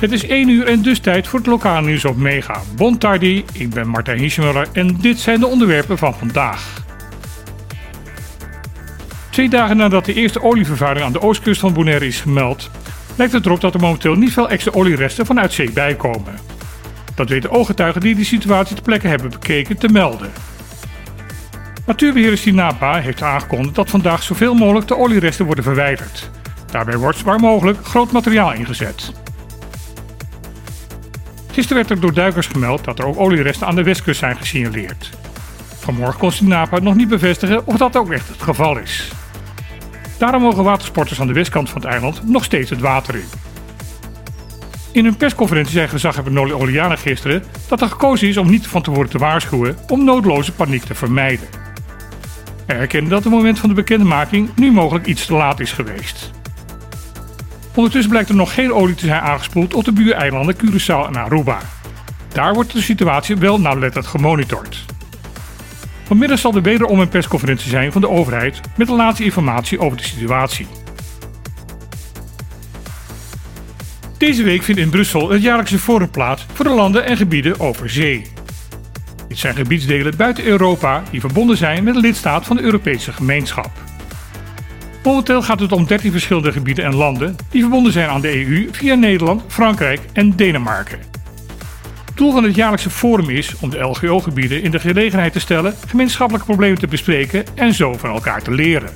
Het is 1 uur en dus tijd voor het lokale nieuws op Mega. Bon tardi, ik ben Martijn Hiesmuller en dit zijn de onderwerpen van vandaag. Twee dagen nadat de eerste olievervuiling aan de oostkust van Bonaire is gemeld, lijkt het erop dat er momenteel niet veel extra olieresten vanuit zee bijkomen. Dat weten ooggetuigen die de situatie ter plekke hebben bekeken te melden. Natuurbeheerder Sinapa heeft aangekondigd dat vandaag zoveel mogelijk de olieresten worden verwijderd. Daarbij wordt waar mogelijk groot materiaal ingezet. Gisteren werd er door duikers gemeld dat er ook olieresten aan de westkust zijn gesignaleerd. Vanmorgen kon Sinapa nog niet bevestigen of dat ook echt het geval is. Daarom mogen watersporters aan de westkant van het eiland nog steeds het water in. In een persconferentie zei gezaghebber Noli Oliana gisteren dat er gekozen is om niet van tevoren te waarschuwen om noodloze paniek te vermijden. Hij erkende dat het moment van de bekendmaking nu mogelijk iets te laat is geweest. Ondertussen blijkt er nog geen olie te zijn aangespoeld op de buureilanden Curaçao en Aruba. Daar wordt de situatie wel nauwlettend gemonitord. Vanmiddag zal er wederom een persconferentie zijn van de overheid met de laatste informatie over de situatie. Deze week vindt in Brussel het jaarlijkse forum plaats voor de landen en gebieden over zee. Dit zijn gebiedsdelen buiten Europa die verbonden zijn met een lidstaat van de Europese gemeenschap. Momenteel gaat het om 13 verschillende gebieden en landen die verbonden zijn aan de EU via Nederland, Frankrijk en Denemarken. Doel van het jaarlijkse forum is om de LGO-gebieden in de gelegenheid te stellen gemeenschappelijke problemen te bespreken en zo van elkaar te leren.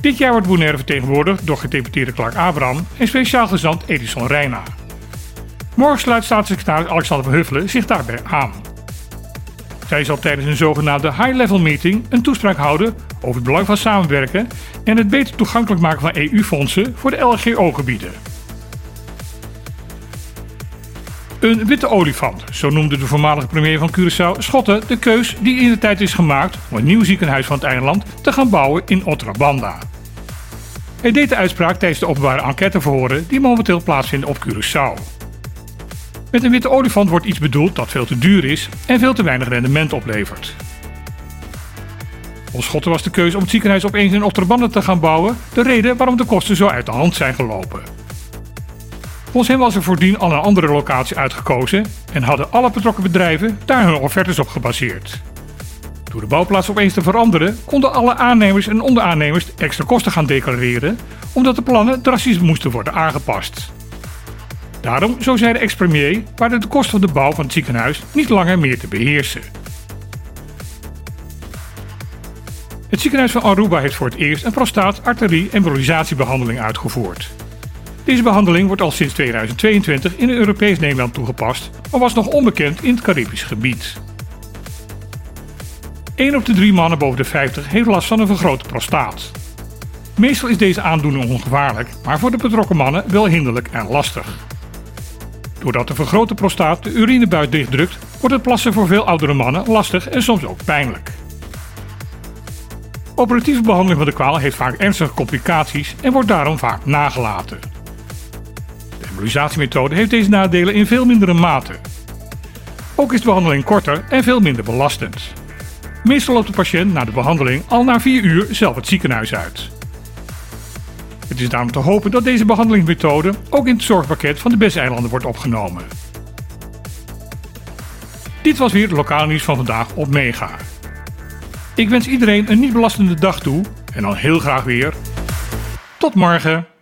Dit jaar wordt Bonaire vertegenwoordigd door gedeputeerde Clark Abraham en speciaal gezant Edison Reina. Morgen sluit staatssecretaris Alexander van Huffelen zich daarbij aan. Zij zal tijdens een zogenaamde high-level meeting een toespraak houden over het belang van samenwerken en het beter toegankelijk maken van EU-fondsen voor de LGO-gebieden. Een witte olifant, zo noemde de voormalige premier van Curaçao Schotten de keus die in de tijd is gemaakt om een nieuw ziekenhuis van het eiland te gaan bouwen in Otrabanda. Hij deed de uitspraak tijdens de openbare enquêteverhoren die momenteel plaatsvinden op Curaçao. Met een witte olifant wordt iets bedoeld dat veel te duur is en veel te weinig rendement oplevert. Volgens Schotten was de keuze om het ziekenhuis opeens in Otrabanda te gaan bouwen de reden waarom de kosten zo uit de hand zijn gelopen. Volgens hem was er voordien al een andere locatie uitgekozen en hadden alle betrokken bedrijven daar hun offertes op gebaseerd. Door de bouwplaats opeens te veranderen, konden alle aannemers en onderaannemers extra kosten gaan declareren, omdat de plannen drastisch moesten worden aangepast. Daarom, zo zei de ex-premier, waren de kosten van de bouw van het ziekenhuis niet langer meer te beheersen. Het ziekenhuis van Aruba heeft voor het eerst een prostaat, arterie- en embolisatiebehandeling uitgevoerd. Deze behandeling wordt al sinds 2022 in Europees Nederland toegepast, maar was nog onbekend in het Caribisch gebied. 1 op de drie mannen boven de 50 heeft last van een vergrote prostaat. Meestal is deze aandoening ongevaarlijk, maar voor de betrokken mannen wel hinderlijk en lastig. Doordat de vergrote prostaat de urinebuis dichtdrukt, wordt het plassen voor veel oudere mannen lastig en soms ook pijnlijk. Operatieve behandeling van de kwaal heeft vaak ernstige complicaties en wordt daarom vaak nagelaten. De embolisatiemethode heeft deze nadelen in veel mindere mate. Ook is de behandeling korter en veel minder belastend. Meestal loopt de patiënt na de behandeling al na 4 uur zelf het ziekenhuis uit. Het is daarom te hopen dat deze behandelingsmethode ook in het zorgpakket van de BES-eilanden wordt opgenomen. Dit was weer het lokale nieuws van vandaag op Mega. Ik wens iedereen een niet belastende dag toe en dan heel graag weer. Tot morgen!